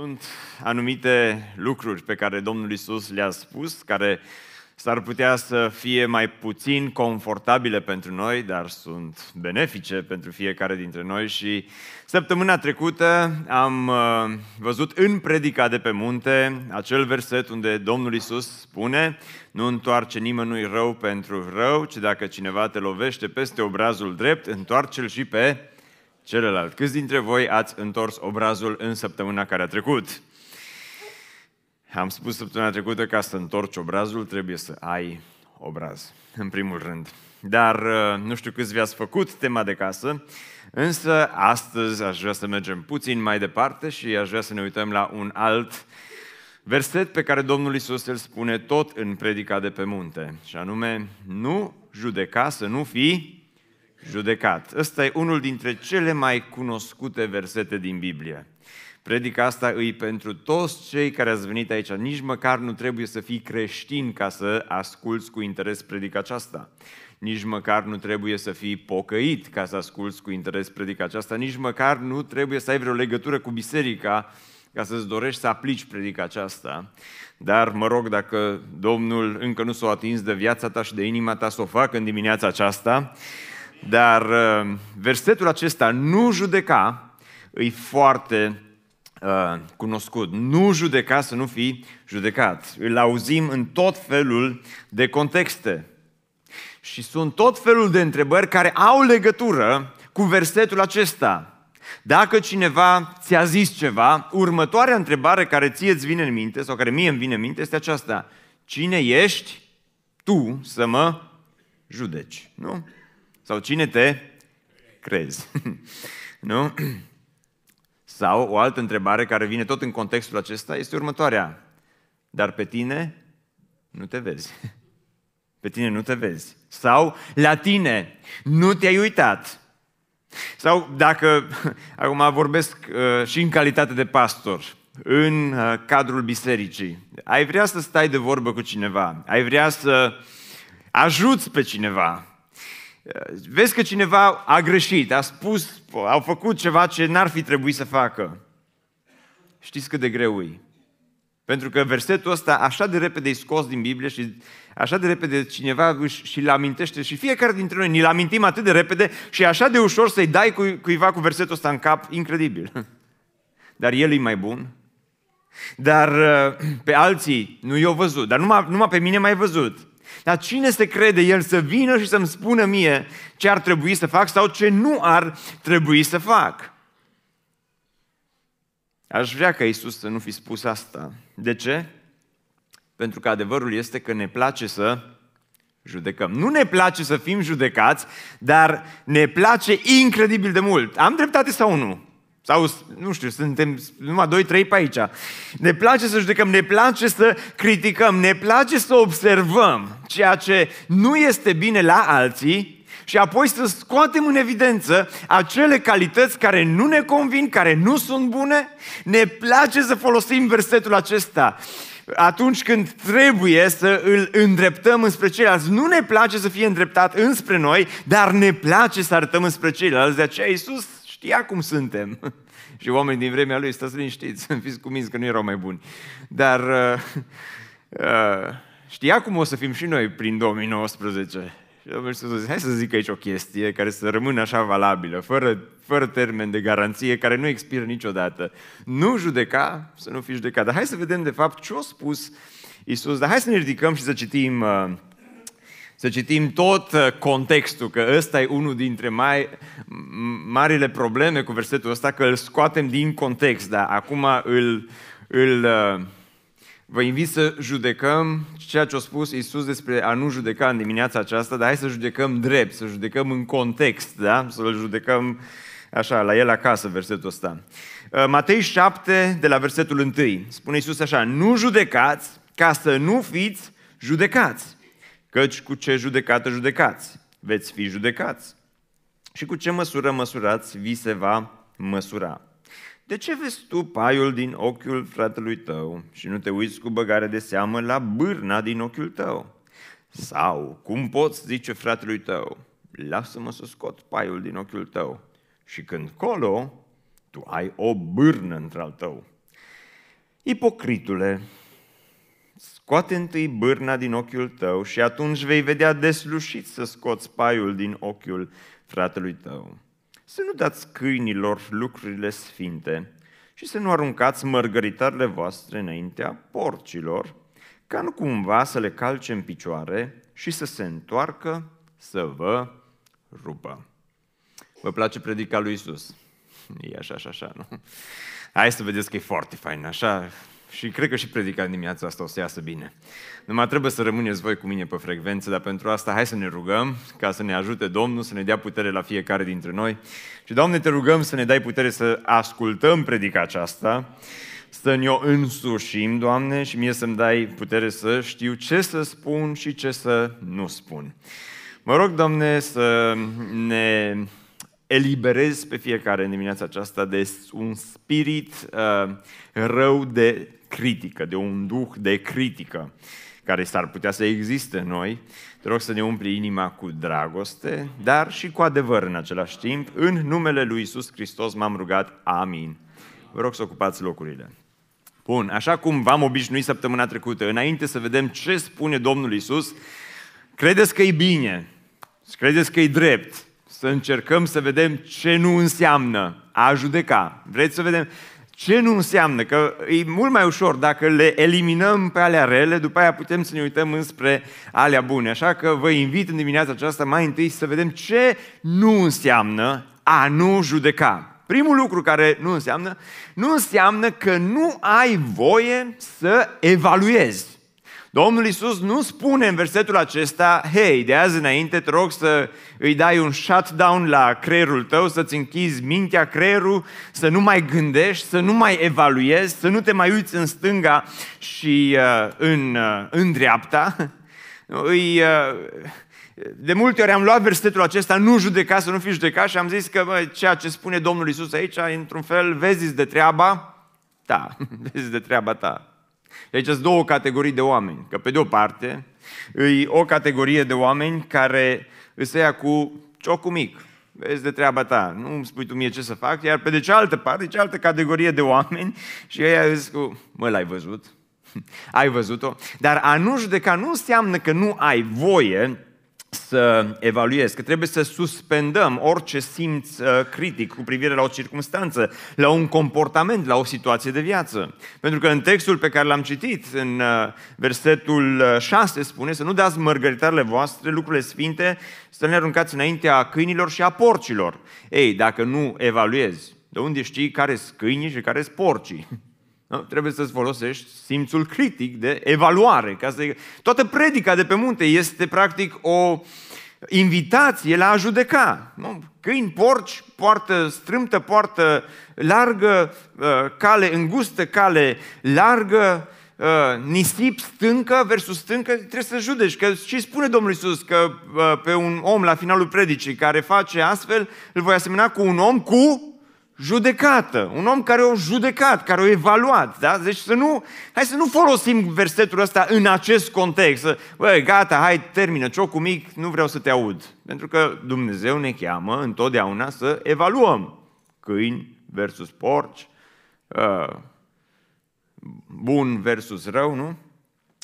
Sunt anumite lucruri pe care Domnul Isus le-a spus, care s-ar putea să fie mai puțin confortabile pentru noi, dar sunt benefice pentru fiecare dintre noi. Și săptămâna trecută am uh, văzut în predica de pe munte acel verset unde Domnul Isus spune nu întoarce nimănui rău pentru rău, ci dacă cineva te lovește peste obrazul drept, întoarce-l și pe celălalt. Câți dintre voi ați întors obrazul în săptămâna care a trecut? Am spus săptămâna trecută, ca să întorci obrazul, trebuie să ai obraz, în primul rând. Dar uh, nu știu câți vi-ați făcut tema de casă, însă astăzi aș vrea să mergem puțin mai departe și aș vrea să ne uităm la un alt verset pe care Domnul Isus îl spune tot în predica de pe munte, și anume, nu judeca să nu fii judecat. Ăsta e unul dintre cele mai cunoscute versete din Biblie. Predica asta îi pentru toți cei care ați venit aici. Nici măcar nu trebuie să fii creștin ca să asculți cu interes predica aceasta. Nici măcar nu trebuie să fii pocăit ca să asculți cu interes predica aceasta. Nici măcar nu trebuie să ai vreo legătură cu biserica ca să-ți dorești să aplici predica aceasta. Dar mă rog dacă Domnul încă nu s-a atins de viața ta și de inima ta să o facă în dimineața aceasta, dar uh, versetul acesta, nu judeca, e foarte uh, cunoscut. Nu judeca să nu fii judecat. Îl auzim în tot felul de contexte. Și sunt tot felul de întrebări care au legătură cu versetul acesta. Dacă cineva ți-a zis ceva, următoarea întrebare care ție îți vine în minte, sau care mie îmi vine în minte, este aceasta. Cine ești tu să mă judeci? Nu? Sau cine te crezi? nu? Sau o altă întrebare care vine tot în contextul acesta este următoarea. Dar pe tine nu te vezi. Pe tine nu te vezi. Sau la tine nu te-ai uitat. Sau dacă, acum vorbesc uh, și în calitate de pastor, în uh, cadrul bisericii, ai vrea să stai de vorbă cu cineva, ai vrea să ajuți pe cineva, vezi că cineva a greșit, a spus, a făcut ceva ce n-ar fi trebuit să facă. Știți cât de greu e? Pentru că versetul ăsta așa de repede e scos din Biblie și așa de repede cineva își, și-l amintește și fiecare dintre noi ni-l amintim atât de repede și așa de ușor să-i dai cu, cuiva cu versetul ăsta în cap, incredibil. Dar el e mai bun. Dar uh, pe alții nu i-au văzut, dar numai, numai pe mine mai văzut. Dar cine se crede el să vină și să-mi spună mie ce ar trebui să fac sau ce nu ar trebui să fac? Aș vrea ca Isus să nu fi spus asta. De ce? Pentru că adevărul este că ne place să judecăm. Nu ne place să fim judecați, dar ne place incredibil de mult. Am dreptate sau nu? Sau, nu știu, suntem numai doi, trei pe aici. Ne place să judecăm, ne place să criticăm, ne place să observăm ceea ce nu este bine la alții și apoi să scoatem în evidență acele calități care nu ne convin, care nu sunt bune. Ne place să folosim versetul acesta atunci când trebuie să îl îndreptăm înspre ceilalți. Nu ne place să fie îndreptat înspre noi, dar ne place să arătăm înspre ceilalți. De aceea Iisus Știa cum suntem. și oamenii din vremea lui, stați liniștiți, fiți cuminți că nu erau mai buni. Dar uh, uh, știa cum o să fim și noi prin 2019. Și Domnul Iisus hai să zic aici o chestie care să rămână așa valabilă, fără, fără termen de garanție, care nu expiră niciodată. Nu judeca, să nu fi judecat. Dar hai să vedem de fapt ce a spus Iisus. Dar hai să ne ridicăm și să citim uh, să citim tot uh, contextul, că ăsta e unul dintre mai, marile probleme cu versetul ăsta, că îl scoatem din context, dar acum îl, îl, uh, vă invit să judecăm ceea ce a spus Isus despre a nu judeca în dimineața aceasta, dar hai să judecăm drept, să judecăm în context, da? să-l judecăm așa, la el acasă, versetul ăsta. Uh, Matei 7, de la versetul 1, spune Isus așa, nu judecați ca să nu fiți judecați. Căci cu ce judecată judecați, veți fi judecați. Și cu ce măsură măsurați, vi se va măsura. De ce vezi tu paiul din ochiul fratelui tău și nu te uiți cu băgare de seamă la bârna din ochiul tău? Sau cum poți zice fratelui tău, lasă-mă să scot paiul din ochiul tău și când colo, tu ai o bârnă într-al tău. Ipocritule, scoate întâi bârna din ochiul tău și atunci vei vedea deslușit să scoți paiul din ochiul fratelui tău. Să nu dați câinilor lucrurile sfinte și să nu aruncați mărgăritarele voastre înaintea porcilor, ca nu cumva să le calce în picioare și să se întoarcă să vă rupă. Vă place predica lui Isus? E așa, așa, așa, nu? Hai să vedeți că e foarte fain, așa, și cred că și predica în dimineața asta o să iasă bine. Numai trebuie să rămâneți voi cu mine pe frecvență, dar pentru asta hai să ne rugăm ca să ne ajute Domnul, să ne dea putere la fiecare dintre noi. Și, Doamne, te rugăm să ne dai putere să ascultăm predica aceasta, să ne-o însușim, Doamne, și mie să-mi dai putere să știu ce să spun și ce să nu spun. Mă rog, Doamne, să ne eliberez pe fiecare în dimineața aceasta de un spirit uh, rău de critică, de un duh de critică care s-ar putea să existe în noi. Te rog să ne umpli inima cu dragoste, dar și cu adevăr în același timp. În numele lui Isus Hristos m-am rugat. Amin. Vă rog să ocupați locurile. Bun, așa cum v-am obișnuit săptămâna trecută, înainte să vedem ce spune Domnul Isus, credeți că e bine, credeți că e drept, să încercăm să vedem ce nu înseamnă a judeca. Vreți să vedem ce nu înseamnă? Că e mult mai ușor dacă le eliminăm pe alea rele, după aia putem să ne uităm înspre alea bune. Așa că vă invit în dimineața aceasta mai întâi să vedem ce nu înseamnă a nu judeca. Primul lucru care nu înseamnă, nu înseamnă că nu ai voie să evaluezi. Domnul Isus nu spune în versetul acesta, hei, de azi înainte te rog să îi dai un shutdown la creierul tău, să-ți închizi mintea, creierul, să nu mai gândești, să nu mai evaluezi, să nu te mai uiți în stânga și uh, în, uh, în dreapta. Îi, uh, de multe ori am luat versetul acesta, nu judeca, să nu fi judecat și am zis că bă, ceea ce spune Domnul Isus aici, într-un fel, vezi de treaba ta, vezi de treaba ta. Deci sunt două categorii de oameni. Că pe de o parte, e o categorie de oameni care îți ia cu ciocul mic. Vezi de treaba ta, nu îmi spui tu mie ce să fac, iar pe de cealaltă parte, cealaltă categorie de oameni și ei îți cu, mă, l-ai văzut? ai văzut-o? Dar a nu judeca nu înseamnă că nu ai voie să evaluez, că trebuie să suspendăm orice simț uh, critic cu privire la o circunstanță, la un comportament, la o situație de viață. Pentru că în textul pe care l-am citit, în uh, versetul 6, uh, spune să nu dați mărgăritarele voastre, lucrurile sfinte, să ne aruncați înaintea câinilor și a porcilor. Ei, dacă nu evaluezi, de unde știi care sunt câinii și care sunt porcii? Nu? Trebuie să-ți folosești simțul critic de evaluare. Ca să... Toată predica de pe munte este practic o invitație la a judeca. Nu? Câini, porci, poartă strâmtă, poartă largă, uh, cale îngustă, cale largă, uh, nisip stâncă versus stâncă, trebuie să judeci. Că și spune Domnul Isus că uh, pe un om la finalul predicii care face astfel, îl voi asemena cu un om cu judecată, un om care o judecat, care o evaluat. Da? Deci să nu, hai să nu folosim versetul ăsta în acest context. Să, bă, gata, hai, termină, ciocul mic, nu vreau să te aud. Pentru că Dumnezeu ne cheamă întotdeauna să evaluăm câini versus porci, uh, bun versus rău, nu?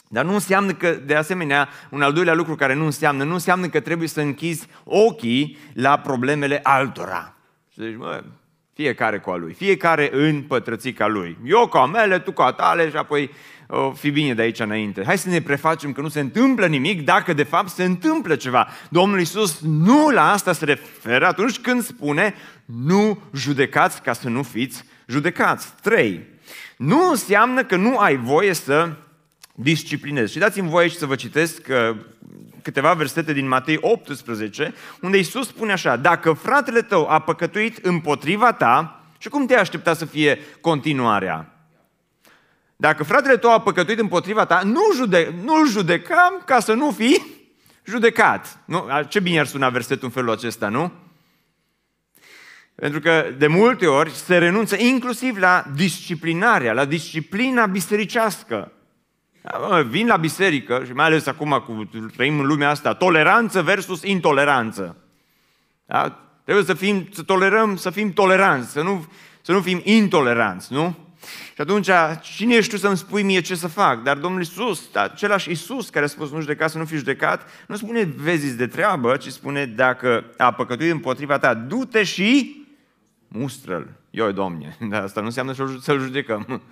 Dar nu înseamnă că, de asemenea, un al doilea lucru care nu înseamnă, nu înseamnă că trebuie să închizi ochii la problemele altora. Și zici, bă, fiecare cu a lui, fiecare în pătrățica lui. Eu cu a mele, tu cu a tale și apoi o, fi bine de aici înainte. Hai să ne prefacem că nu se întâmplă nimic dacă de fapt se întâmplă ceva. Domnul Iisus nu la asta se referă atunci când spune nu judecați ca să nu fiți judecați. 3. Nu înseamnă că nu ai voie să disciplinezi. Și dați-mi voie aici să vă citesc uh, câteva versete din Matei 18, unde Iisus spune așa, dacă fratele tău a păcătuit împotriva ta, și cum te aștepta să fie continuarea? Dacă fratele tău a păcătuit împotriva ta, nu jude, nu-l judecăm ca să nu fii judecat. Nu? Ce bine ar suna versetul în felul acesta, nu? Pentru că de multe ori se renunță inclusiv la disciplinarea, la disciplina bisericească. Vin la biserică și mai ales acum cu trăim în lumea asta, toleranță versus intoleranță. Da? Trebuie să, fim, să tolerăm, să fim toleranți, să nu, să nu fim intoleranți, nu? Și atunci, cine ești tu să-mi spui mie ce să fac? Dar Domnul Iisus, același Iisus care a spus nu judeca să nu fi judecat, nu spune vezi de treabă, ci spune dacă a păcătuit împotriva ta, du-te și mustră-l. Eu, Domne, dar asta nu înseamnă să-l judecăm.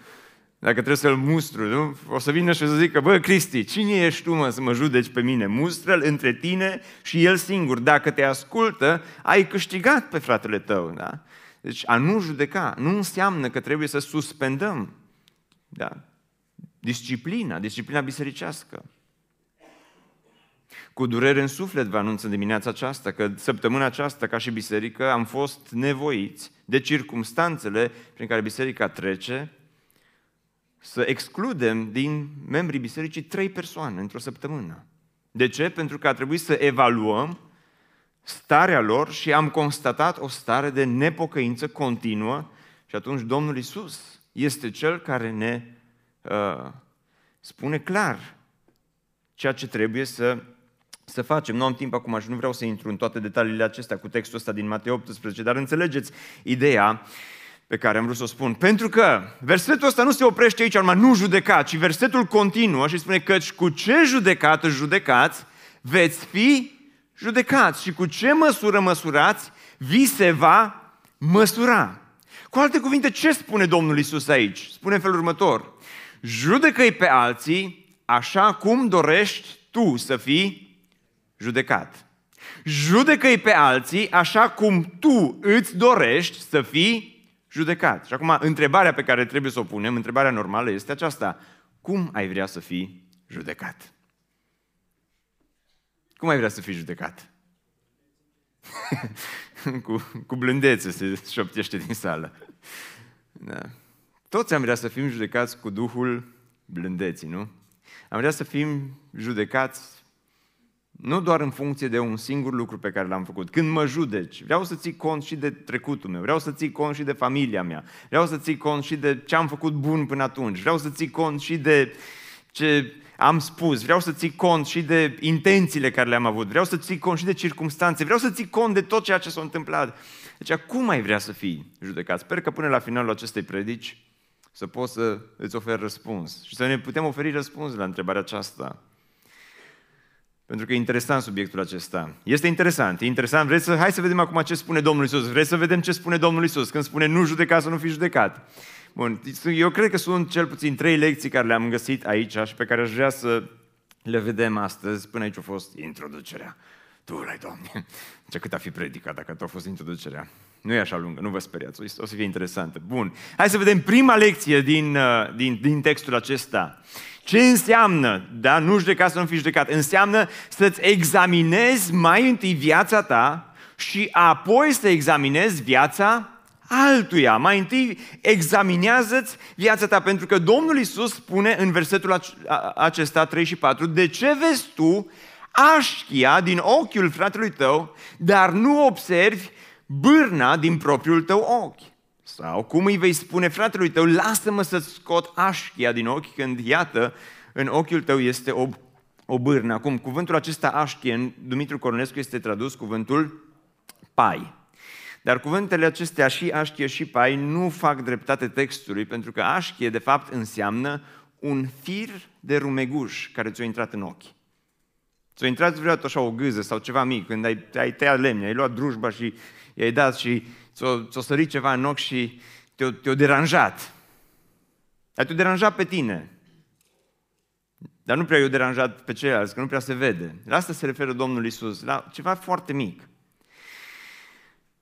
Dacă trebuie să-l mustru, nu? o să vină și să zică, bă, Cristi, cine ești tu, mă, să mă judeci pe mine? Mustră-l între tine și el singur. Dacă te ascultă, ai câștigat pe fratele tău. Da? Deci a nu judeca nu înseamnă că trebuie să suspendăm da? disciplina, disciplina bisericească. Cu durere în suflet vă anunț în dimineața aceasta că săptămâna aceasta, ca și biserică, am fost nevoiți de circumstanțele prin care biserica trece să excludem din membrii bisericii trei persoane într-o săptămână. De ce? Pentru că a trebuit să evaluăm starea lor și am constatat o stare de nepocăință continuă și atunci Domnul Isus este Cel care ne uh, spune clar ceea ce trebuie să, să facem. Nu am timp acum și nu vreau să intru în toate detaliile acestea cu textul ăsta din Matei 18, dar înțelegeți ideea pe care am vrut să o spun. Pentru că versetul ăsta nu se oprește aici, numai nu judeca, ci versetul continuă și spune că cu ce judecată judecați, veți fi judecați și cu ce măsură măsurați, vi se va măsura. Cu alte cuvinte, ce spune Domnul Isus aici? Spune în felul următor. Judecă-i pe alții așa cum dorești tu să fii judecat. Judecă-i pe alții așa cum tu îți dorești să fii judecat. Și acum, întrebarea pe care trebuie să o punem, întrebarea normală este aceasta. Cum ai vrea să fii judecat? Cum ai vrea să fii judecat? cu, cu blândețe se șoptește din sală. Da. Toți am vrea să fim judecați cu Duhul blândeții, nu? Am vrea să fim judecați nu doar în funcție de un singur lucru pe care l-am făcut. Când mă judeci, vreau să ții cont și de trecutul meu, vreau să ții cont și de familia mea, vreau să ții cont și de ce am făcut bun până atunci, vreau să ții cont și de ce am spus, vreau să ții cont și de intențiile care le-am avut, vreau să ții cont și de circumstanțe, vreau să ții cont de tot ceea ce s-a întâmplat. Deci, cum ai vrea să fii judecat? Sper că până la finalul acestei predici să poți să îți oferi răspuns și să ne putem oferi răspuns la întrebarea aceasta. Pentru că e interesant subiectul acesta. Este interesant, e interesant. Vreți să, hai să vedem acum ce spune Domnul Isus. Vreți să vedem ce spune Domnul Isus când spune nu judeca să nu fi judecat. Bun, eu cred că sunt cel puțin trei lecții care le-am găsit aici și pe care aș vrea să le vedem astăzi. Până aici a fost introducerea. Tu l-ai, Doamne. Ce cât a fi predicat dacă tu a fost introducerea. Nu e așa lungă, nu vă speriați, o să fie interesantă. Bun, hai să vedem prima lecție din, uh, din, din textul acesta. Ce înseamnă, da, nu judeca să nu fi judecat? Înseamnă să-ți examinezi mai întâi viața ta și apoi să examinezi viața altuia. Mai întâi examinează-ți viața ta, pentru că Domnul Isus spune în versetul acesta 3 și 4, de ce vezi tu așchia din ochiul fratelui tău, dar nu observi bârna din propriul tău ochi? Sau cum îi vei spune fratelui tău, lasă-mă să-ți scot așchia din ochi, când iată, în ochiul tău este o, o bârnă. Acum, cuvântul acesta așchie, în Dumitru Cornescu este tradus cuvântul pai. Dar cuvântele acestea și așchie și pai nu fac dreptate textului, pentru că așchie de fapt înseamnă un fir de rumeguș care ți-a intrat în ochi. Ți-a intrat vreodată așa o gâză sau ceva mic, când ai, ai tăiat lemne, ai luat drujba și i-ai dat și ți-o, ți-o sărit ceva în ochi și te-o, te-o deranjat. Ai te-o deranjat pe tine. Dar nu prea i-o deranjat pe ceilalți, că nu prea se vede. La asta se referă Domnul Isus, la ceva foarte mic.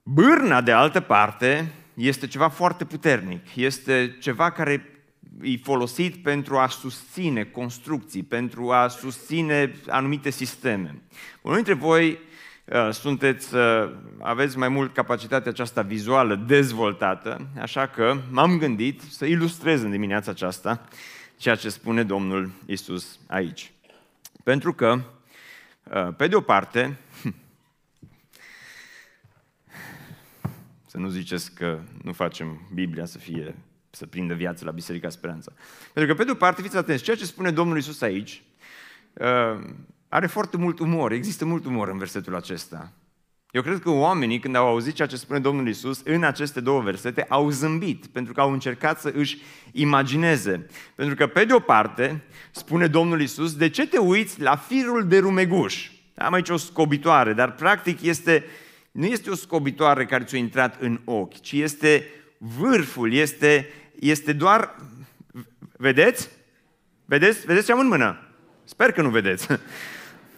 Bârna, de altă parte, este ceva foarte puternic. Este ceva care e folosit pentru a susține construcții, pentru a susține anumite sisteme. Unul dintre voi uh, sunteți, uh, aveți mai mult capacitatea aceasta vizuală dezvoltată, așa că m-am gândit să ilustrez în dimineața aceasta ceea ce spune Domnul Isus aici. Pentru că, uh, pe de o parte, Să nu ziceți că nu facem Biblia să fie, să prindă viață la Biserica Speranța. Pentru că, pe de o parte, fiți atenți, ceea ce spune Domnul Isus aici uh, are foarte mult umor, există mult umor în versetul acesta. Eu cred că oamenii, când au auzit ceea ce spune Domnul Isus în aceste două versete, au zâmbit, pentru că au încercat să își imagineze. Pentru că, pe de o parte, spune Domnul Isus, de ce te uiți la firul de rumeguș? Am aici o scobitoare, dar practic este, nu este o scobitoare care ți-a intrat în ochi, ci este vârful, este, este doar... Vedeți? Vedeți? Vedeți ce am în mână? Sper că nu vedeți.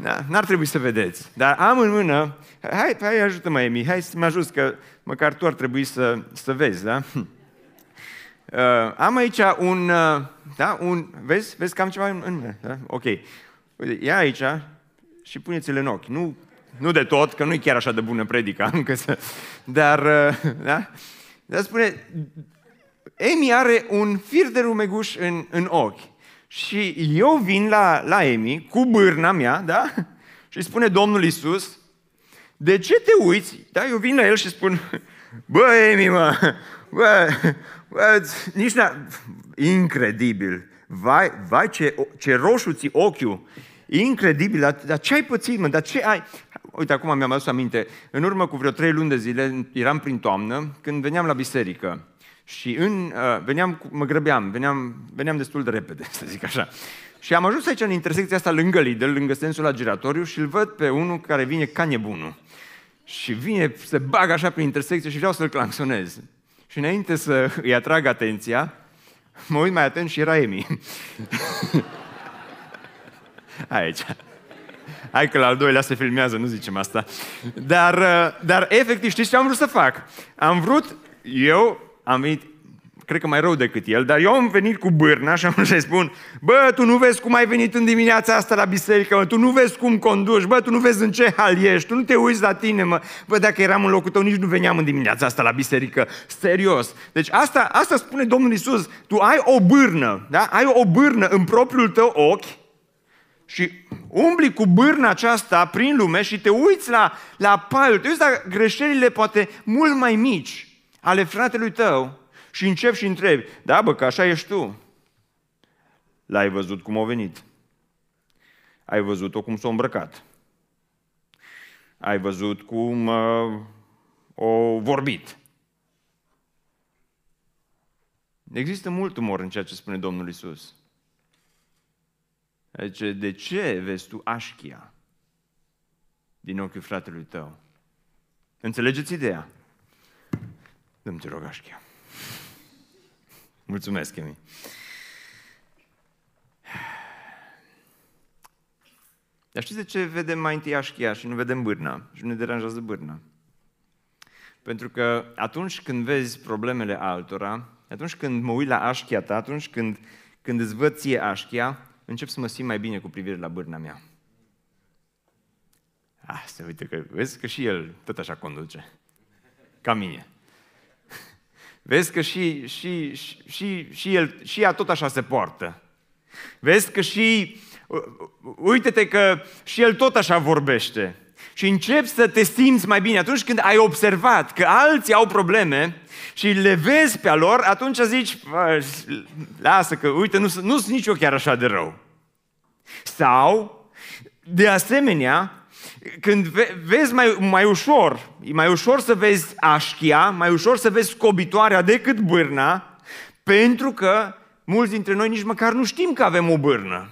Da, n-ar trebui să vedeți. Dar am în mână, hai, hai ajută-mă, Emi, hai să mă ajut, că măcar tu ar trebui să, să vezi, da? Uh, am aici un, uh, da, un, vezi, vezi că am ceva în, în mână, da? Ok. Uite, ia aici și puneți-le în ochi. Nu, nu de tot, că nu e chiar așa de bună predica, încă să, dar, uh, da? Dar spune, Emi are un fir de rumeguș în, în ochi. Și eu vin la, la Emi cu bârna mea, da? Și spune Domnul Isus, de ce te uiți? Da, eu vin la el și spun, bă, Emi, mă, bă, bă nici n Incredibil. Vai, vai ce, ce roșu ți ochiul. Incredibil, dar, dar ce ai pățit, mă? Dar ce ai... Uite, acum mi-am adus aminte. În urmă cu vreo trei luni de zile, eram prin toamnă, când veneam la biserică. Și în, uh, veneam, mă grăbeam, veneam, veneam destul de repede, să zic așa. Și am ajuns aici în intersecția asta lângă Lidl, lângă sensul la giratoriu și îl văd pe unul care vine ca nebunul. Și vine, se bagă așa prin intersecție și vreau să-l clansonez. Și înainte să îi atrag atenția, mă uit mai atent și era Emi. aici. Hai că la al doilea se filmează, nu zicem asta. Dar, uh, dar efectiv, știți ce am vrut să fac? Am vrut, eu am venit, cred că mai rău decât el, dar eu am venit cu bârna și am să-i spun, bă, tu nu vezi cum ai venit în dimineața asta la biserică, mă, tu nu vezi cum conduci, bă, tu nu vezi în ce hal ești, tu nu te uiți la tine, mă, bă, dacă eram în locul tău, nici nu veneam în dimineața asta la biserică, serios. Deci asta, asta spune Domnul Isus, tu ai o bârnă, da? ai o bârnă în propriul tău ochi, și umbli cu bârna aceasta prin lume și te uiți la, la paiul, te uiți la greșelile poate mult mai mici ale fratelui tău și încep și întrebi, da bă, că așa ești tu. L-ai văzut cum a venit. Ai văzut-o cum s-a îmbrăcat. Ai văzut cum uh, o vorbit. Există mult umor în ceea ce spune Domnul Isus. Deci, de ce vezi tu așchia din ochiul fratelui tău? Înțelegeți ideea? Dăm te rog, Așchia. Mulțumesc, Emi. Dar știți de ce vedem mai întâi așchia și nu vedem bârna? Și nu ne deranjează bârna? Pentru că atunci când vezi problemele altora, atunci când mă uit la așchia ta, atunci când, când îți văd ție așchia, încep să mă simt mai bine cu privire la bârna mea. Ah, se uite că vezi că și el tot așa conduce. Ca mine. Vezi că și, și, și, și, el, și ea tot așa se poartă. Vezi că și, uite-te că și el tot așa vorbește. Și începi să te simți mai bine. Atunci când ai observat că alții au probleme și le vezi pe a lor, atunci zici, lasă că, uite, nu, nu sunt nici eu chiar așa de rău. Sau, de asemenea, când vezi mai, mai ușor, e mai ușor să vezi așchia, mai ușor să vezi scobitoarea decât bârna, pentru că mulți dintre noi nici măcar nu știm că avem o bârnă.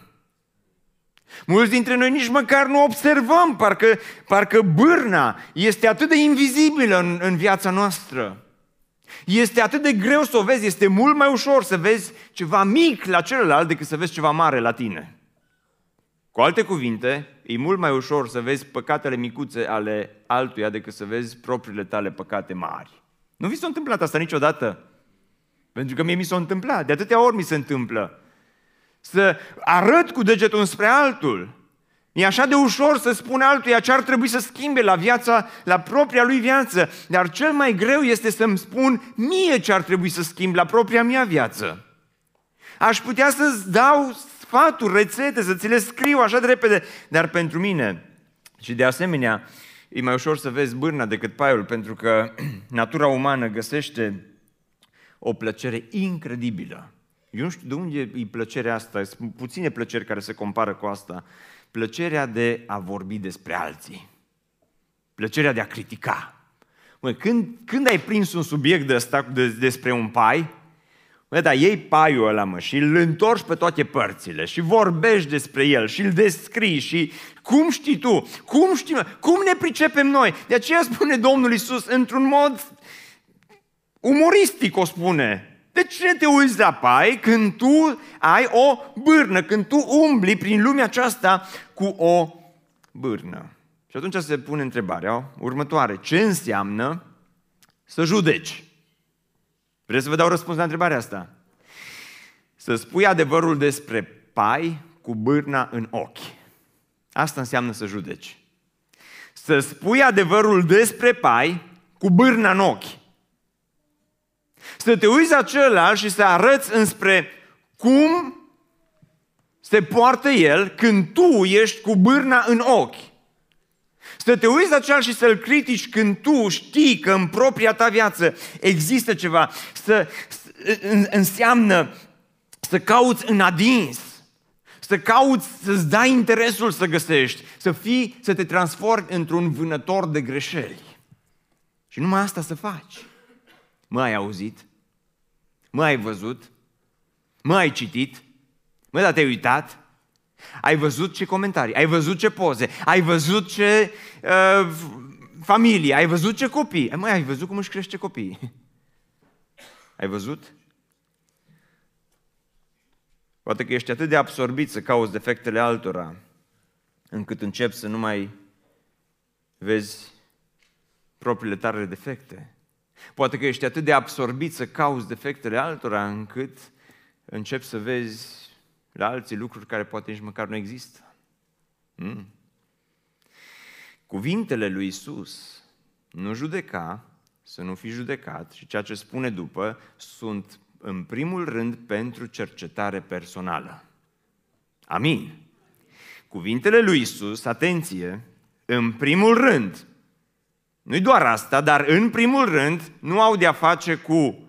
Mulți dintre noi nici măcar nu observăm, parcă, parcă bârna este atât de invizibilă în, în viața noastră. Este atât de greu să o vezi, este mult mai ușor să vezi ceva mic la celălalt decât să vezi ceva mare la tine. Cu alte cuvinte, e mult mai ușor să vezi păcatele micuțe ale altuia decât să vezi propriile tale păcate mari. Nu vi s-a întâmplat asta niciodată? Pentru că mie mi s-a întâmplat, de atâtea ori mi se întâmplă. Să arăt cu degetul înspre altul. E așa de ușor să spun altuia ce ar trebui să schimbe la viața, la propria lui viață. Dar cel mai greu este să-mi spun mie ce ar trebui să schimb la propria mea viață. Aș putea să-ți dau sfaturi, rețete, să ți le scriu așa de repede. Dar pentru mine, și de asemenea, e mai ușor să vezi bârna decât paiul, pentru că natura umană găsește o plăcere incredibilă. Eu nu știu de unde e plăcerea asta, sunt puține plăceri care se compară cu asta. Plăcerea de a vorbi despre alții. plăcerea de a critica. Mă, când, când ai prins un subiect de ăsta de, despre un pai, Mă, dar iei paiul ăla, mă, și îl întorci pe toate părțile și vorbești despre el și îl descrii și cum știi tu? Cum știi, mă? Cum ne pricepem noi? De aceea spune Domnul Isus într-un mod umoristic, o spune. De ce te uiți la pai când tu ai o bârnă, când tu umbli prin lumea aceasta cu o bârnă? Și atunci se pune întrebarea următoare. Ce înseamnă să judeci? Vreți să vă dau răspuns la întrebarea asta? Să spui adevărul despre pai cu bârna în ochi. Asta înseamnă să judeci. Să spui adevărul despre pai cu bârna în ochi. Să te uiți la celălalt și să arăți înspre cum se poartă el când tu ești cu bârna în ochi. Să te uiți la celălalt și să-l critici când tu știi că în propria ta viață există ceva. Să, înseamnă să cauți în adins. Să cauți să-ți dai interesul să găsești. Să fii, să te transformi într-un vânător de greșeli. Și numai asta să faci. Mă ai auzit? Mă ai văzut? Mă ai citit? Mă, dar te-ai uitat? Ai văzut ce comentarii, ai văzut ce poze, ai văzut ce uh, familie, ai văzut ce copii. Mai ai văzut cum își crește copiii? Ai văzut? Poate că ești atât de absorbit să cauți defectele altora, încât începi să nu mai vezi propriile tale defecte. Poate că ești atât de absorbit să cauți defectele altora, încât începi să vezi la alții lucruri care poate nici măcar nu există. Mm. Cuvintele lui Isus, nu judeca, să nu fi judecat și ceea ce spune după sunt în primul rând pentru cercetare personală. Amin. Cuvintele lui Isus, atenție, în primul rând, nu doar asta, dar în primul rând nu au de-a face cu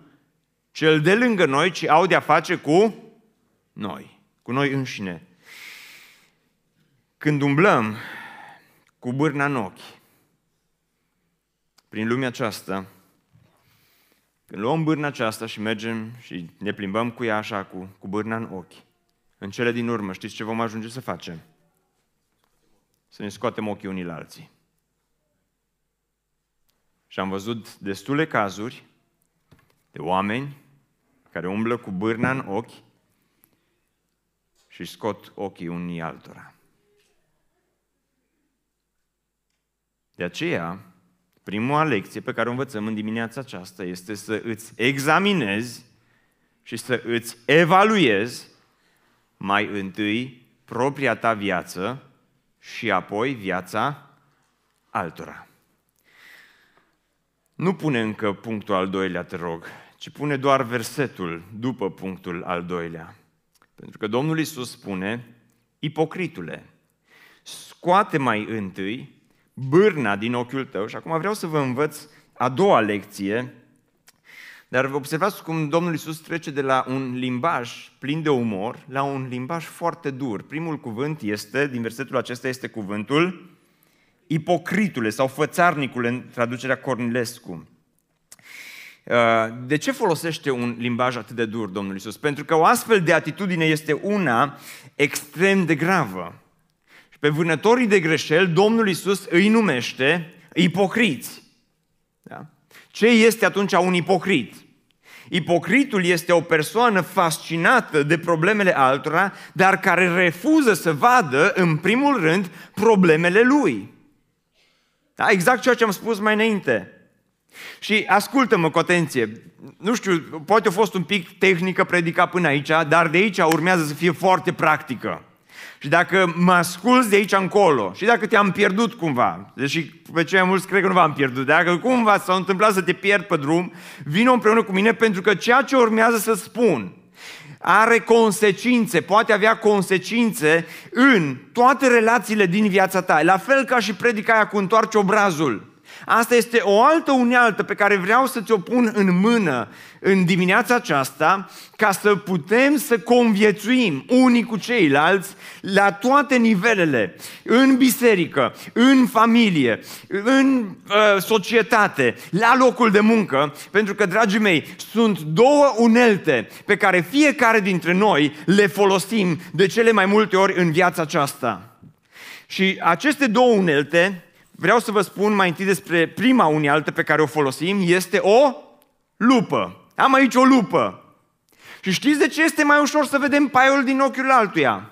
cel de lângă noi, ci au de-a face cu noi cu noi înșine. Când umblăm cu bârna în ochi, prin lumea aceasta, când luăm bârna aceasta și mergem și ne plimbăm cu ea așa, cu, cu bârna în ochi, în cele din urmă, știți ce vom ajunge să facem? Să ne scoatem ochii unii la alții. Și am văzut destule cazuri de oameni care umblă cu bârna în ochi și scot ochii unii altora. De aceea, prima lecție pe care o învățăm în dimineața aceasta este să îți examinezi și să îți evaluezi mai întâi propria ta viață și apoi viața altora. Nu pune încă punctul al doilea, te rog, ci pune doar versetul după punctul al doilea. Pentru că Domnul Isus spune, ipocritule, scoate mai întâi bârna din ochiul tău și acum vreau să vă învăț a doua lecție, dar observați cum Domnul Isus trece de la un limbaj plin de umor la un limbaj foarte dur. Primul cuvânt este, din versetul acesta, este cuvântul ipocritule sau fățarnicule în traducerea Cornilescu. Uh, de ce folosește un limbaj atât de dur Domnul Isus? Pentru că o astfel de atitudine este una extrem de gravă. Și pe vânătorii de greșeli, Domnul Isus îi numește ipocriți. Da? Ce este atunci un ipocrit? Ipocritul este o persoană fascinată de problemele altora, dar care refuză să vadă, în primul rând, problemele lui. Da? Exact ceea ce am spus mai înainte. Și ascultă-mă cu atenție. Nu știu, poate a fost un pic tehnică predica până aici, dar de aici urmează să fie foarte practică. Și dacă mă asculți de aici încolo și dacă te-am pierdut cumva, deși pe cei mai mulți cred că nu v-am pierdut, dacă cumva s-a întâmplat să te pierd pe drum, vină împreună cu mine pentru că ceea ce urmează să spun are consecințe, poate avea consecințe în toate relațiile din viața ta. La fel ca și predica aia cu întoarce obrazul. Asta este o altă unealtă pe care vreau să ți-o pun în mână în dimineața aceasta ca să putem să conviețuim unii cu ceilalți la toate nivelele, în biserică, în familie, în uh, societate, la locul de muncă, pentru că, dragii mei, sunt două unelte pe care fiecare dintre noi le folosim de cele mai multe ori în viața aceasta. Și aceste două unelte vreau să vă spun mai întâi despre prima unealtă pe care o folosim, este o lupă. Am aici o lupă. Și știți de ce este mai ușor să vedem paiul din ochiul altuia?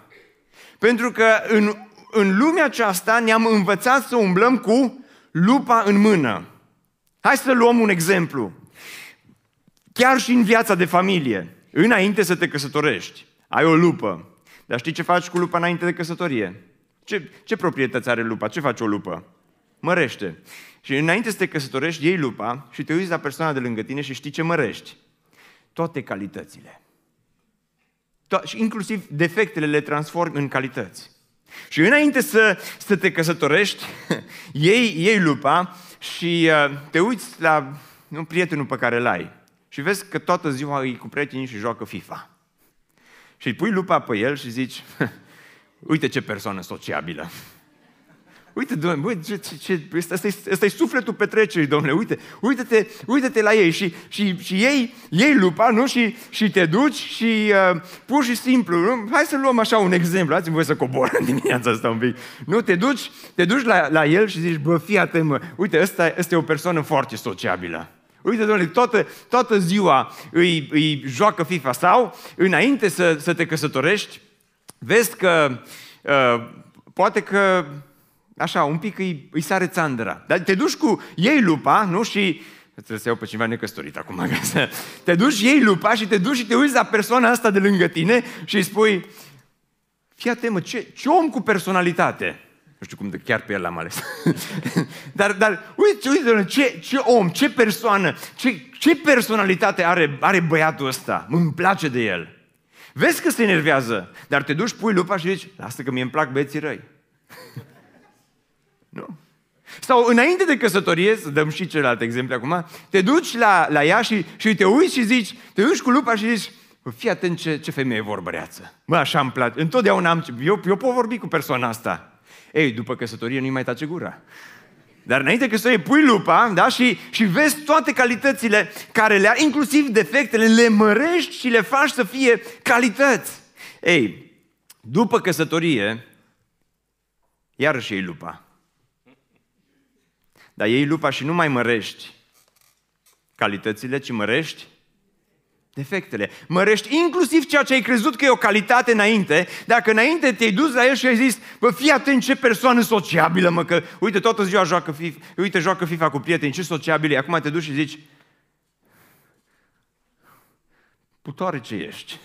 Pentru că în, în lumea aceasta ne-am învățat să umblăm cu lupa în mână. Hai să luăm un exemplu. Chiar și în viața de familie, înainte să te căsătorești, ai o lupă. Dar știi ce faci cu lupa înainte de căsătorie? Ce, ce proprietăți are lupa? Ce face o lupă? Mărește. Și înainte să te căsătorești, iei lupa și te uiți la persoana de lângă tine și știi ce mărești. Toate calitățile. To- și inclusiv defectele le transformi în calități. Și înainte să, să te căsătorești, iei, iei lupa și uh, te uiți la un prietenul pe care îl ai și vezi că toată ziua îi cu prietenii și joacă FIFA. Și îi pui lupa pe el și zici, uite ce persoană sociabilă. Uite, Doamne, bă, ce, ce, ce, ăsta, e, ăsta e sufletul petrecerii, domnule, uite, uite-te, uite-te la ei și, și, și ei, ei lupa, nu? Și, și te duci și uh, pur și simplu, nu? hai să luăm așa un exemplu, dați-mi voi să cobor în dimineața asta un pic. Nu, te duci, te duci la, la el și zici, bă, fii atent, mă, uite, ăsta, ăsta e o persoană foarte sociabilă. Uite, domnule, toată, toată ziua îi, îi joacă FIFA sau, înainte să, să te căsătorești, vezi că uh, poate că așa, un pic îi, îi sare țandăra. Dar te duci cu ei lupa, nu? Și trebuie să iau pe cineva necăsătorit acum. Te duci, ei lupa și te duci și te uiți la persoana asta de lângă tine și îi spui, fii atent, mă, ce, ce om cu personalitate. Nu știu cum de chiar pe el l-am ales. dar, dar uite, uite, ce, ce om, ce persoană, ce, ce personalitate are, are băiatul ăsta. Îmi place de el. Vezi că se enervează, dar te duci, pui lupa și zici, lasă că mie îmi plac băieții răi. Nu? Sau înainte de căsătorie, să dăm și celălalt exemplu acum, te duci la, la ea și, și te uiți și zici, te duci cu lupa și zici, fii atent ce, ce femeie vorbăreață. Mă, așa îmi place. Întotdeauna am... Eu, eu pot vorbi cu persoana asta. Ei, după căsătorie nu-i mai tace gura. Dar înainte că să pui lupa da? și, și vezi toate calitățile care le are, inclusiv defectele, le mărești și le faci să fie calități. Ei, după căsătorie, iarăși iei lupa dar iei lupa și nu mai mărești calitățile, ci mărești defectele. Mărești inclusiv ceea ce ai crezut că e o calitate înainte, dacă înainte te-ai dus la el și ai zis, bă, fii atent ce persoană sociabilă, mă, că uite, toată ziua joacă FIFA, uite, joacă FIFA cu prieteni, ce sociabil e, acum te duci și zici, putoare ce ești.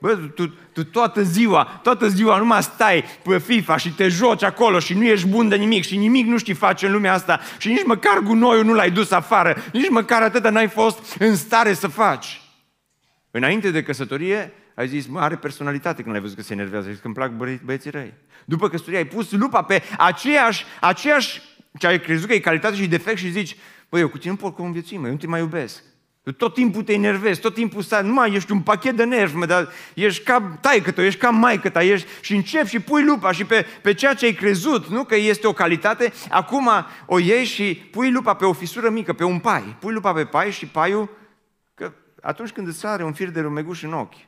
Bă, tu, tu toată ziua, toată ziua numai stai pe FIFA și te joci acolo și nu ești bun de nimic și nimic nu știi face în lumea asta și nici măcar gunoiul nu l-ai dus afară, nici măcar atâta n-ai fost în stare să faci. Înainte de căsătorie, ai zis, mă, are personalitate când ai văzut că se enervează, ai zis că îmi plac băieții răi. După căsătorie ai pus lupa pe aceeași, aceeași ce ai crezut că e calitate și defect și zici, băi, eu cu tine nu pot conviețui, mă, eu nu te mai iubesc. Tot timpul te enervezi, tot timpul stai, nu mai ești un pachet de nervi, mă, dar ești ca taică tău, ești ca maică ta, ești și începi și pui lupa și pe, pe ceea ce ai crezut, nu că este o calitate, acum o iei și pui lupa pe o fisură mică, pe un pai. Pui lupa pe pai și paiul, că atunci când îți sare un fir de rumeguș în ochi,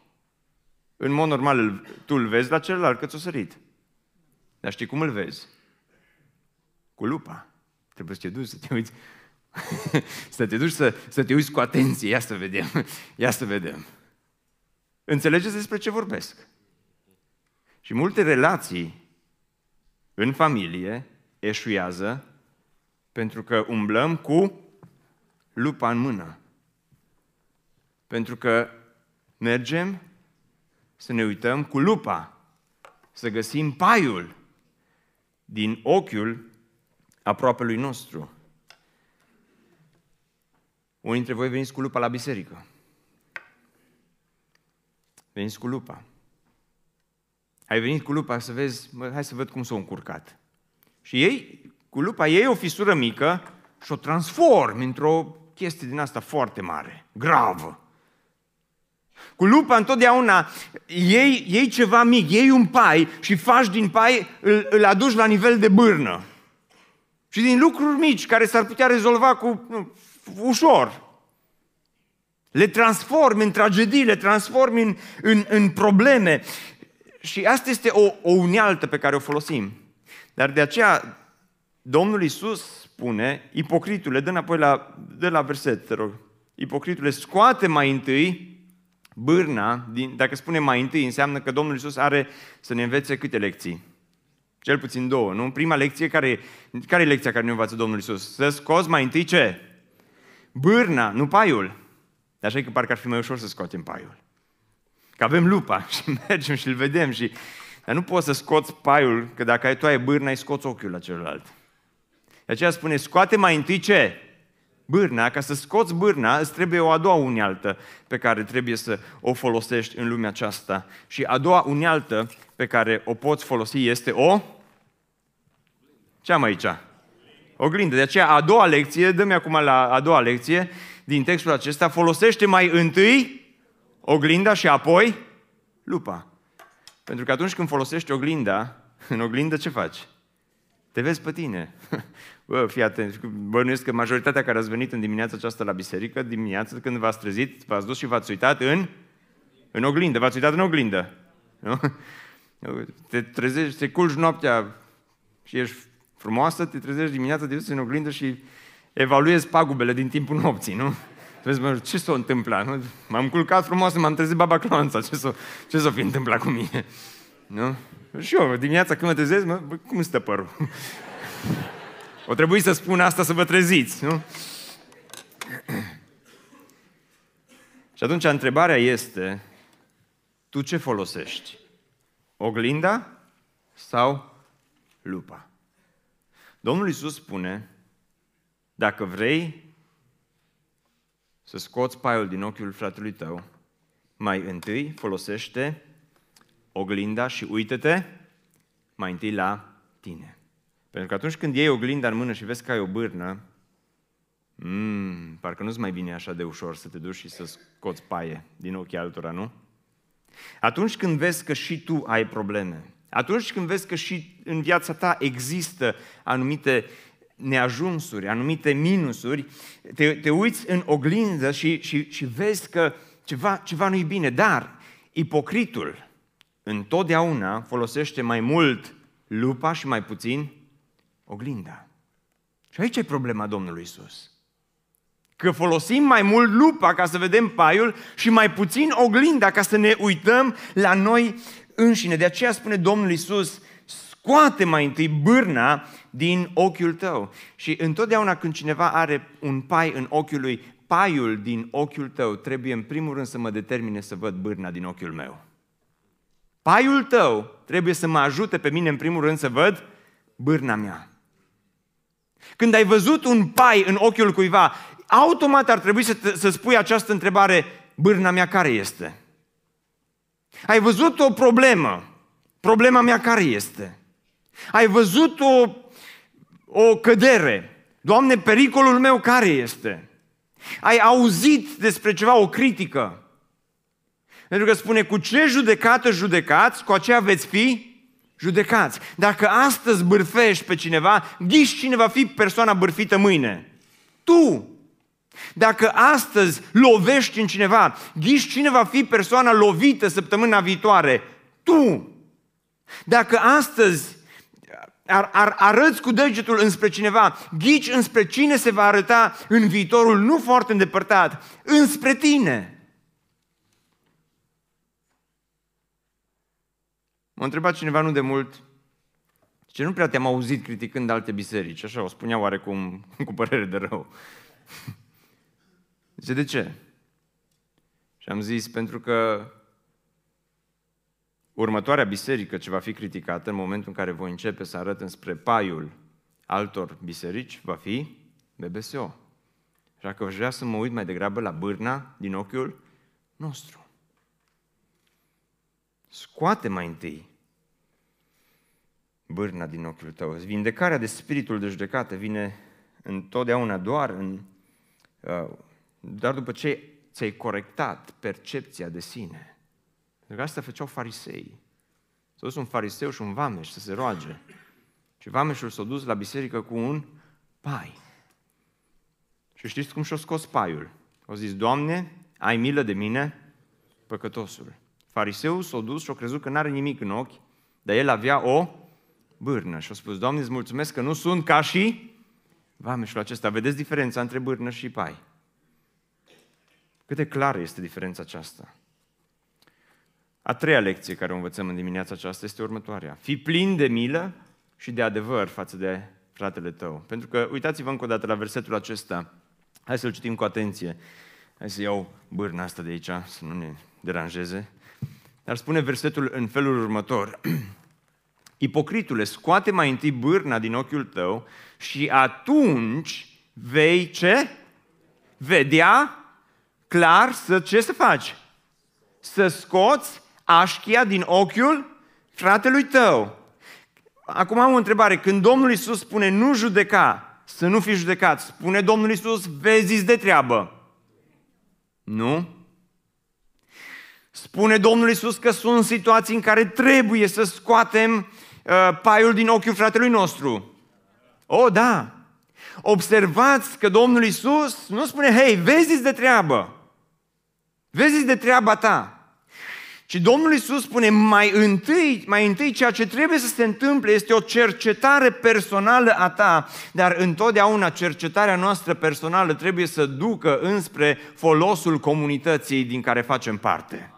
în mod normal tu îl vezi la celălalt că ți-o sărit. Dar știi cum îl vezi? Cu lupa. Trebuie să te duci să te uiți să te duci să, să te uiți cu atenție, ia să vedem, ia să vedem. Înțelegeți despre ce vorbesc? Și multe relații în familie eșuează pentru că umblăm cu lupa în mână. Pentru că mergem să ne uităm cu lupa, să găsim paiul din ochiul aproapelui nostru. Unii dintre voi veniți cu lupa la biserică. Veniți cu lupa. Ai venit cu lupa să vezi, mă, hai să văd cum s-au încurcat. Și ei cu lupa iei o fisură mică și o transformi într-o chestie din asta foarte mare, gravă. Cu lupa întotdeauna iei, iei ceva mic, iei un pai și faci din pai, îl, îl aduci la nivel de bârnă. Și din lucruri mici care s-ar putea rezolva cu nu, ușor. Le transformi în tragedii, le transformi în, în, în probleme. Și asta este o, o unealtă pe care o folosim. Dar de aceea Domnul Iisus spune, ipocritule, dă înapoi la, dă la verset, te rog. Ipocritule, scoate mai întâi bârna, din, dacă spune mai întâi, înseamnă că Domnul Iisus are să ne învețe câte lecții? Cel puțin două, nu? Prima lecție, care, care e lecția care ne învață Domnul Iisus? Să scoți mai întâi ce? Bârna, nu paiul. Dar așa că parcă ar fi mai ușor să scoatem paiul. Că avem lupa și mergem și îl vedem și... Dar nu poți să scoți paiul, că dacă ai tu ai bârna, îi scoți ochiul la celălalt. De aceea spune, scoate mai întâi ce? Bârna, ca să scoți bârna, îți trebuie o a doua unealtă pe care trebuie să o folosești în lumea aceasta. Și a doua unealtă pe care o poți folosi este o... Ce am aici? Oglindă. De aceea a doua lecție, dă-mi acum la a doua lecție din textul acesta, folosește mai întâi oglinda și apoi lupa. Pentru că atunci când folosești oglinda, în oglindă ce faci? Te vezi pe tine. Bă, fii atent, bănuiesc că majoritatea care ați venit în dimineața aceasta la biserică, dimineața când v-ați trezit, v-ați dus și v-ați uitat în, în oglindă, v-ați uitat în oglindă. Nu? Te trezești, te culci noaptea și ești frumoasă, te trezești dimineața, te duci în oglindă și evaluezi pagubele din timpul nopții, nu? Vezi, mă, ce s-a întâmplat? Nu? M-am culcat frumos, m-am trezit baba clonța, ce s-a, ce s-a fi întâmplat cu mine? Nu? Și eu, dimineața când mă trezesc, mă, bă, cum stă părul? O trebuie să spun asta să vă treziți, nu? Și atunci întrebarea este, tu ce folosești? Oglinda sau lupa? Domnul Iisus spune, dacă vrei să scoți paiul din ochiul fratelui tău, mai întâi folosește oglinda și uită-te mai întâi la tine. Pentru că atunci când iei oglinda în mână și vezi că ai o bârnă, mm, parcă nu-ți mai vine așa de ușor să te duci și să scoți paie din ochii altora, nu? Atunci când vezi că și tu ai probleme, atunci când vezi că și în viața ta există anumite neajunsuri, anumite minusuri, te, te uiți în oglindă și, și, și vezi că ceva, ceva nu-i bine. Dar ipocritul întotdeauna folosește mai mult lupa și mai puțin oglinda. Și aici e problema Domnului Isus. Că folosim mai mult lupa ca să vedem paiul și mai puțin oglinda ca să ne uităm la noi înșine. De aceea spune Domnul Isus, scoate mai întâi bârna din ochiul tău. Și întotdeauna când cineva are un pai în ochiul lui, paiul din ochiul tău trebuie în primul rând să mă determine să văd bârna din ochiul meu. Paiul tău trebuie să mă ajute pe mine în primul rând să văd bârna mea. Când ai văzut un pai în ochiul cuiva, automat ar trebui să, să spui această întrebare, bârna mea care este? Ai văzut o problemă, problema mea care este? Ai văzut o, o cădere, Doamne, pericolul meu care este? Ai auzit despre ceva, o critică? Pentru că spune, cu ce judecată judecați, cu aceea veți fi judecați. Dacă astăzi bârfești pe cineva, ghiși cine va fi persoana bârfită mâine. Tu. Dacă astăzi lovești în cineva, ghiși cine va fi persoana lovită săptămâna viitoare. Tu. Dacă astăzi ar, ar, arăți cu degetul înspre cineva, ghici înspre cine se va arăta în viitorul nu foarte îndepărtat, înspre tine. M-a întrebat cineva nu de mult, ce nu prea te-am auzit criticând alte biserici, așa o spunea oarecum cu părere de rău. Zice, de ce? Și am zis, pentru că următoarea biserică ce va fi criticată în momentul în care voi începe să arăt înspre paiul altor biserici, va fi BBSO. Așa că vrea să mă uit mai degrabă la bârna din ochiul nostru. Scoate mai întâi bârna din ochiul tău. Vindecarea de spiritul de judecată vine întotdeauna doar, în, uh, doar după ce ți-ai corectat percepția de sine. Pentru că asta făceau farisei. S-a dus un fariseu și un vameș să se roage. Și vameșul s-a dus la biserică cu un pai. Și știți cum și-a scos paiul? Au zis, Doamne, ai milă de mine, păcătosul. Fariseul s-a dus și a crezut că n-are nimic în ochi, dar el avea o bârnă. Și a spus, Doamne, îți mulțumesc că nu sunt ca și vameșul acesta. Vedeți diferența între bârnă și pai? Cât de clară este diferența aceasta? A treia lecție care o învățăm în dimineața aceasta este următoarea. Fii plin de milă și de adevăr față de fratele tău. Pentru că, uitați-vă încă o dată la versetul acesta. Hai să-l citim cu atenție. Hai să iau bârna asta de aici, să nu ne deranjeze. Dar spune versetul în felul următor. Ipocritule, scoate mai întâi bârna din ochiul tău și atunci vei ce? Vedea clar să ce să faci? Să scoți așchia din ochiul fratelui tău. Acum am o întrebare. Când Domnul Isus spune nu judeca, să nu fii judecat, spune Domnul Isus, vezi de treabă. Nu? Spune Domnul Isus că sunt situații în care trebuie să scoatem uh, paiul din ochiul fratelui nostru. O, oh, da. Observați că Domnul Isus nu spune, hei, vezi de treabă. Vezi de treaba ta. Și Domnul Isus spune, mai întâi, mai întâi ceea ce trebuie să se întâmple este o cercetare personală a ta, dar întotdeauna cercetarea noastră personală trebuie să ducă înspre folosul comunității din care facem parte.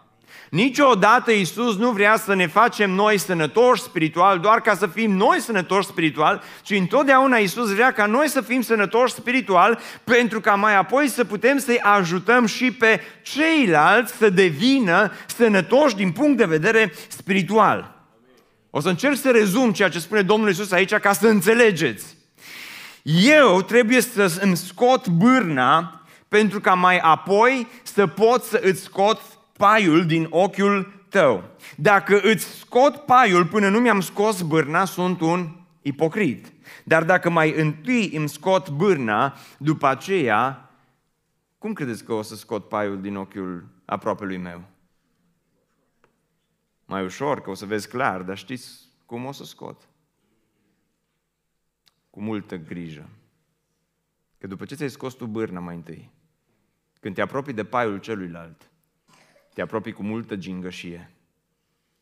Niciodată Iisus nu vrea să ne facem noi sănătoși spiritual doar ca să fim noi sănătoși spiritual, ci întotdeauna Iisus vrea ca noi să fim sănătoși spiritual pentru ca mai apoi să putem să-i ajutăm și pe ceilalți să devină sănătoși din punct de vedere spiritual. O să încerc să rezum ceea ce spune Domnul Iisus aici ca să înțelegeți. Eu trebuie să îmi scot bârna pentru ca mai apoi să pot să îți scot paiul din ochiul tău. Dacă îți scot paiul până nu mi-am scos bârna, sunt un ipocrit. Dar dacă mai întâi îmi scot bârna, după aceea, cum credeți că o să scot paiul din ochiul lui meu? Mai ușor, că o să vezi clar, dar știți cum o să scot? Cu multă grijă. Că după ce ți-ai scos tu bârna mai întâi, când te apropii de paiul celuilalt, te apropii cu multă gingășie,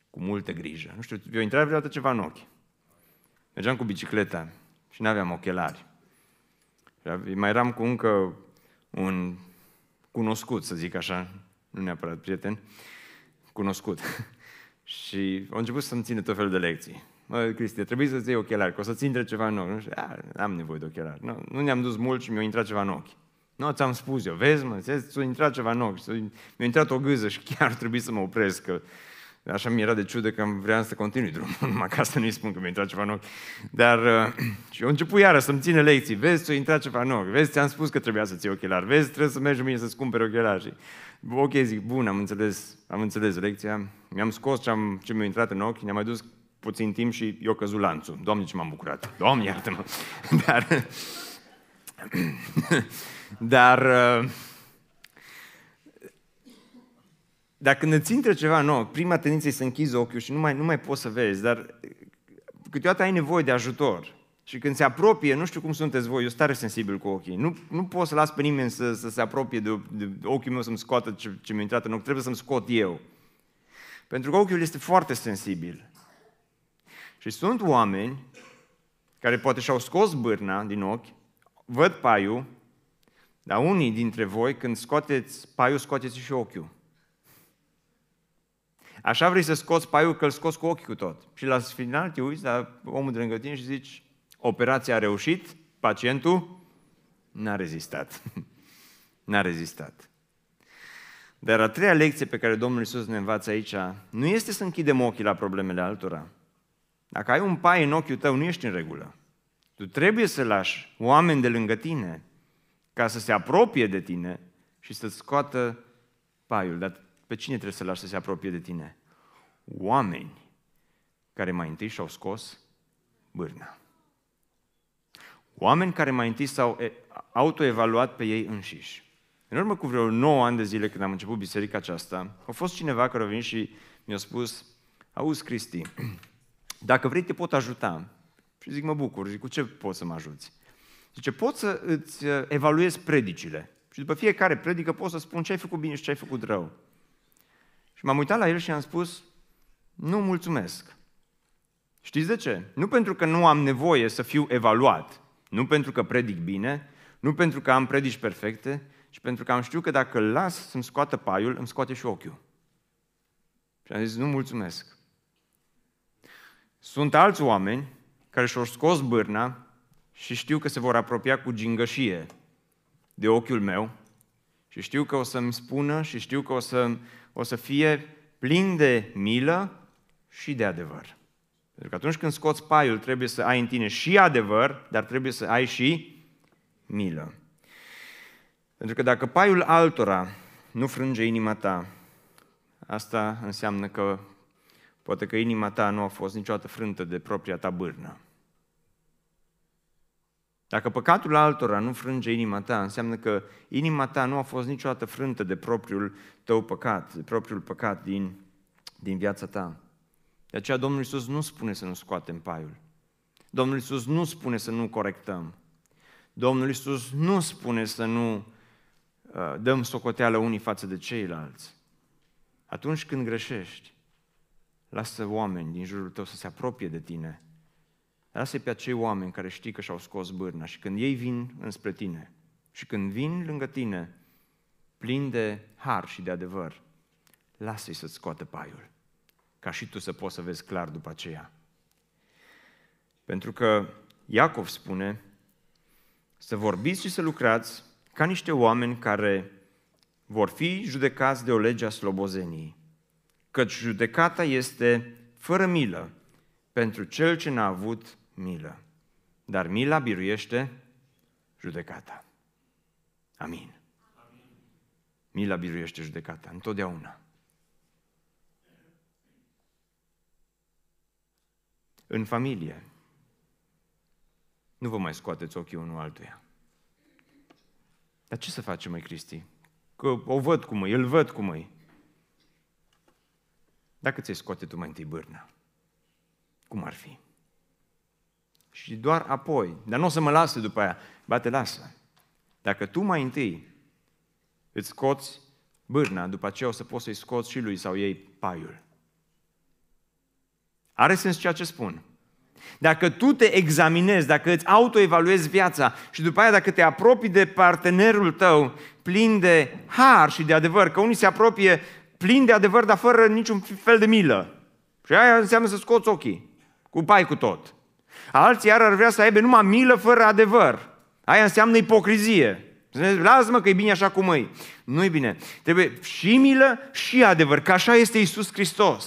cu multă grijă. Nu știu, eu intrat vreodată ceva în ochi. Mergeam cu bicicleta și nu aveam ochelari. Mai eram cu încă un cunoscut, să zic așa, nu neapărat prieten, cunoscut. și au început să-mi țină tot felul de lecții. Mă, Cristi, trebuie să-ți iei ochelari, că o să-ți intre ceva în ochi. Nu știu, am nevoie de ochelari. Nu, nu ne-am dus mult și mi-a intrat ceva în ochi. Nu, ți-am spus eu, vezi mă, ți-a intrat ceva în ochi, mi-a intrat o gâză și chiar trebuie să mă opresc, că așa mi era de ciudă că vreau să continui drumul, numai ca să nu-i spun că mi-a intrat ceva în ochi. Dar, uh, și eu început iară să-mi ține lecții, vezi, ți-a intrat ceva în ochi, vezi, ți-am spus că trebuia să ții ochelari, vezi, trebuie să mergi mine să-ți cumperi ochelari. Și, ok, zic, bun, am înțeles, am înțeles lecția, mi-am scos ce, am, ce mi-a intrat în ochi, ne-am mai dus puțin timp și eu căzut lanțul. Doamne, ce m-am bucurat. Doamne, iartă-mă. Dar, dar uh, dacă îți intră ceva nou, prima tendință e să închizi ochiul și nu mai, nu mai poți să vezi, dar câteodată ai nevoie de ajutor. Și când se apropie, nu știu cum sunteți voi, eu sunt tare sensibil cu ochii. Nu, nu pot să las pe nimeni să, să se apropie de, de ochiul meu să-mi scoată ce, ce mi-a intrat în ochi, trebuie să-mi scot eu. Pentru că ochiul este foarte sensibil. Și sunt oameni care poate și-au scos bârna din ochi, văd paiul, dar unii dintre voi, când scoateți paiul, scoateți și ochiul. Așa vrei să scoți paiul, că îl scoți cu ochii cu tot. Și la final te uiți la omul de lângă tine și zici, operația a reușit, pacientul n-a rezistat. n-a rezistat. Dar a treia lecție pe care Domnul Iisus ne învață aici nu este să închidem ochii la problemele altora. Dacă ai un pai în ochiul tău, nu ești în regulă. Tu trebuie să lași oameni de lângă tine ca să se apropie de tine și să-ți scoată paiul. Dar pe cine trebuie să lași să se apropie de tine? Oameni care mai întâi și-au scos bârna. Oameni care mai întâi s-au autoevaluat pe ei înșiși. În urmă cu vreo 9 ani de zile când am început biserica aceasta, a fost cineva care a venit și mi-a spus, auzi Cristi, dacă vrei te pot ajuta. Și zic, mă bucur, zic, cu ce poți să mă ajuți? Zice, pot să îți uh, evaluez predicile. Și după fiecare predică pot să spun ce ai făcut bine și ce ai făcut rău. Și m-am uitat la el și am spus, nu mulțumesc. Știți de ce? Nu pentru că nu am nevoie să fiu evaluat, nu pentru că predic bine, nu pentru că am predici perfecte, ci pentru că am știut că dacă îl las să-mi scoată paiul, îmi scoate și ochiul. Și am zis, nu mulțumesc. Sunt alți oameni care și-au scos bârna și știu că se vor apropia cu gingășie de ochiul meu și știu că o să-mi spună și știu că o să, o să fie plin de milă și de adevăr. Pentru că atunci când scoți paiul, trebuie să ai în tine și adevăr, dar trebuie să ai și milă. Pentru că dacă paiul altora nu frânge inima ta, asta înseamnă că poate că inima ta nu a fost niciodată frântă de propria ta bârnă. Dacă păcatul altora nu frânge inima ta, înseamnă că inima ta nu a fost niciodată frântă de propriul tău păcat, de propriul păcat din, din viața ta. De aceea Domnul Iisus nu spune să nu scoatem paiul. Domnul Iisus nu spune să nu corectăm. Domnul Iisus nu spune să nu uh, dăm socoteală unii față de ceilalți. Atunci când greșești, lasă oameni din jurul tău să se apropie de tine lasă pe acei oameni care știi că și-au scos bârna și când ei vin înspre tine și când vin lângă tine, plin de har și de adevăr, lasă-i să-ți scoată paiul, ca și tu să poți să vezi clar după aceea. Pentru că Iacov spune să vorbiți și să lucrați ca niște oameni care vor fi judecați de o lege a slobozenii, căci judecata este fără milă pentru cel ce n-a avut milă. Dar mila biruiește judecata. Amin. Mila biruiește judecata, întotdeauna. În familie, nu vă mai scoateți ochii unul altuia. Dar ce să facem, mai Cristi? Că o văd cum e, îl văd cum e. Dacă ți-ai scoate tu mai întâi bârna, cum ar fi? și doar apoi, dar nu o să mă lase după aia, ba te lasă. Dacă tu mai întâi îți scoți bârna, după aceea o să poți să-i scoți și lui sau ei paiul. Are sens ceea ce spun. Dacă tu te examinezi, dacă îți autoevaluezi viața și după aia dacă te apropii de partenerul tău plin de har și de adevăr, că unii se apropie plin de adevăr, dar fără niciun fel de milă. Și aia înseamnă să scoți ochii, cu pai cu tot. Alții iar ar vrea să aibă numai milă fără adevăr. Aia înseamnă ipocrizie. Lasă-mă că e bine așa cum e. Nu e bine. Trebuie și milă și adevăr, că așa este Isus Hristos.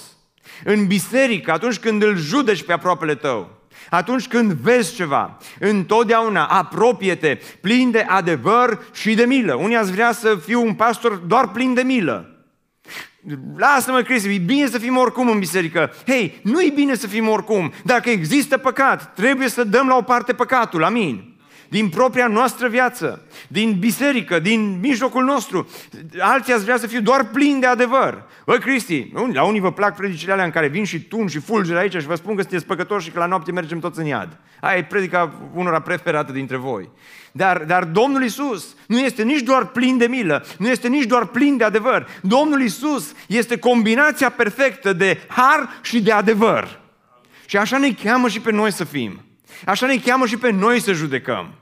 În biserică, atunci când îl judeci pe aproapele tău, atunci când vezi ceva, întotdeauna apropie-te plin de adevăr și de milă. Unii ați vrea să fiu un pastor doar plin de milă. Lasă-mă, Cristi, e bine să fim oricum în biserică. Hei, nu e bine să fim oricum. Dacă există păcat, trebuie să dăm la o parte păcatul. Amin din propria noastră viață, din biserică, din mijlocul nostru. Alții ați vrea să fiu doar plin de adevăr. Bă, Cristi, la unii vă plac predicile alea în care vin și tun și fulger aici și vă spun că sunteți păcătoși și că la noapte mergem toți în iad. Aia e predica unora preferată dintre voi. Dar, dar Domnul Isus nu este nici doar plin de milă, nu este nici doar plin de adevăr. Domnul Isus este combinația perfectă de har și de adevăr. Și așa ne cheamă și pe noi să fim. Așa ne cheamă și pe noi să judecăm.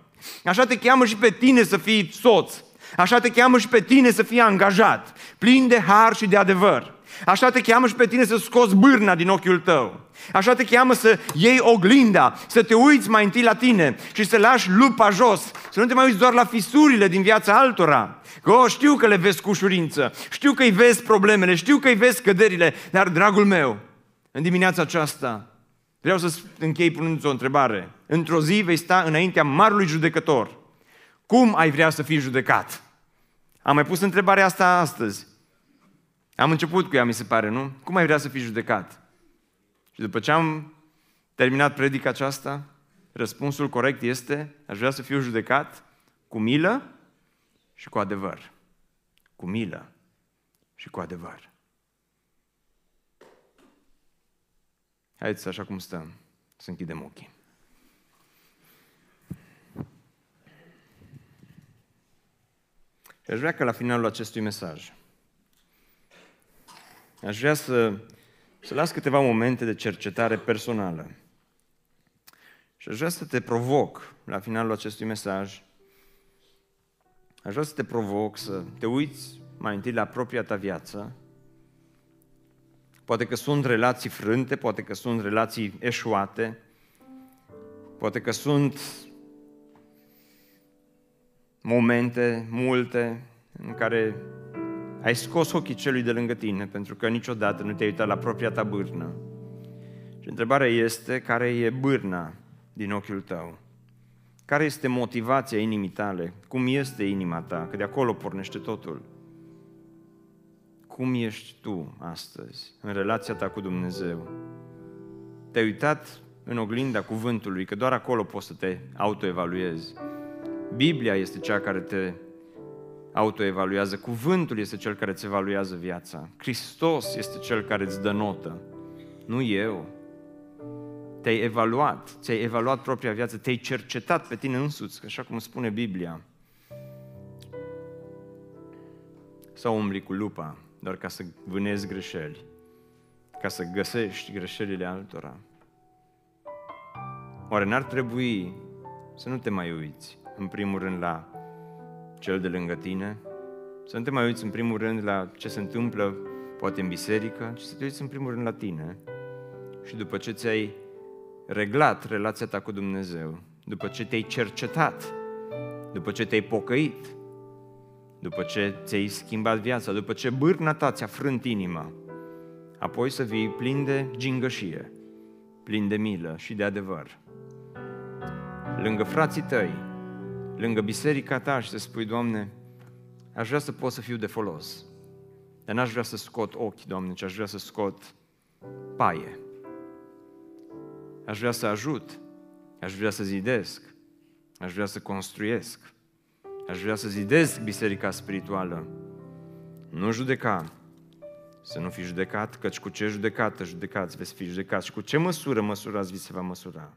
Așa te cheamă și pe tine să fii soț. Așa te cheamă și pe tine să fii angajat, plin de har și de adevăr. Așa te cheamă și pe tine să scoți bârna din ochiul tău. Așa te cheamă să iei oglinda, să te uiți mai întâi la tine și să lași lupa jos, să nu te mai uiți doar la fisurile din viața altora. Că oh, știu că le vezi cu ușurință, știu că îi vezi problemele, știu că îi vezi căderile, dar, dragul meu, în dimineața aceasta vreau să închei punându-ți o întrebare. Într-o zi vei sta înaintea marului judecător. Cum ai vrea să fii judecat? Am mai pus întrebarea asta astăzi. Am început cu ea, mi se pare, nu? Cum ai vrea să fii judecat? Și după ce am Terminat predica aceasta, răspunsul corect este, aș vrea să fiu judecat cu milă și cu adevăr. Cu milă și cu adevăr. Haideți, așa cum stăm, să închidem ochii. Și aș vrea că la finalul acestui mesaj, aș vrea să, să las câteva momente de cercetare personală. Și aș vrea să te provoc la finalul acestui mesaj, aș vrea să te provoc să te uiți mai întâi la propria ta viață. Poate că sunt relații frânte, poate că sunt relații eșuate, poate că sunt momente multe în care ai scos ochii celui de lângă tine pentru că niciodată nu te-ai uitat la propria ta bârnă. Și întrebarea este, care e bârna din ochiul tău? Care este motivația inimii tale? Cum este inima ta? Că de acolo pornește totul. Cum ești tu astăzi în relația ta cu Dumnezeu? Te-ai uitat în oglinda cuvântului, că doar acolo poți să te autoevaluezi. Biblia este cea care te autoevaluează, cuvântul este cel care îți evaluează viața. Hristos este cel care îți dă notă, nu eu. Te-ai evaluat, ți-ai evaluat propria viață, te-ai cercetat pe tine însuți, așa cum spune Biblia. Sau umbli cu lupa, doar ca să vânezi greșeli, ca să găsești greșelile altora. Oare n-ar trebui să nu te mai uiți, în primul rând, la cel de lângă tine, să nu te mai uiți în primul rând la ce se întâmplă, poate în biserică, ci să te uiți în primul rând la tine. Și după ce ți-ai reglat relația ta cu Dumnezeu, după ce te-ai cercetat, după ce te-ai pocăit, după ce ți-ai schimbat viața, după ce bârna ta ți-a frânt inima, apoi să vii plin de gingășie, plin de milă și de adevăr. Lângă frații tăi, lângă biserica ta și să spui, Doamne, aș vrea să pot să fiu de folos, dar n-aș vrea să scot ochi, Doamne, ci aș vrea să scot paie. Aș vrea să ajut, aș vrea să zidesc, aș vrea să construiesc, aș vrea să zidesc biserica spirituală. Nu judeca, să nu fi judecat, căci cu ce judecată judecați veți fi judecați și cu ce măsură măsurați vi se va măsura.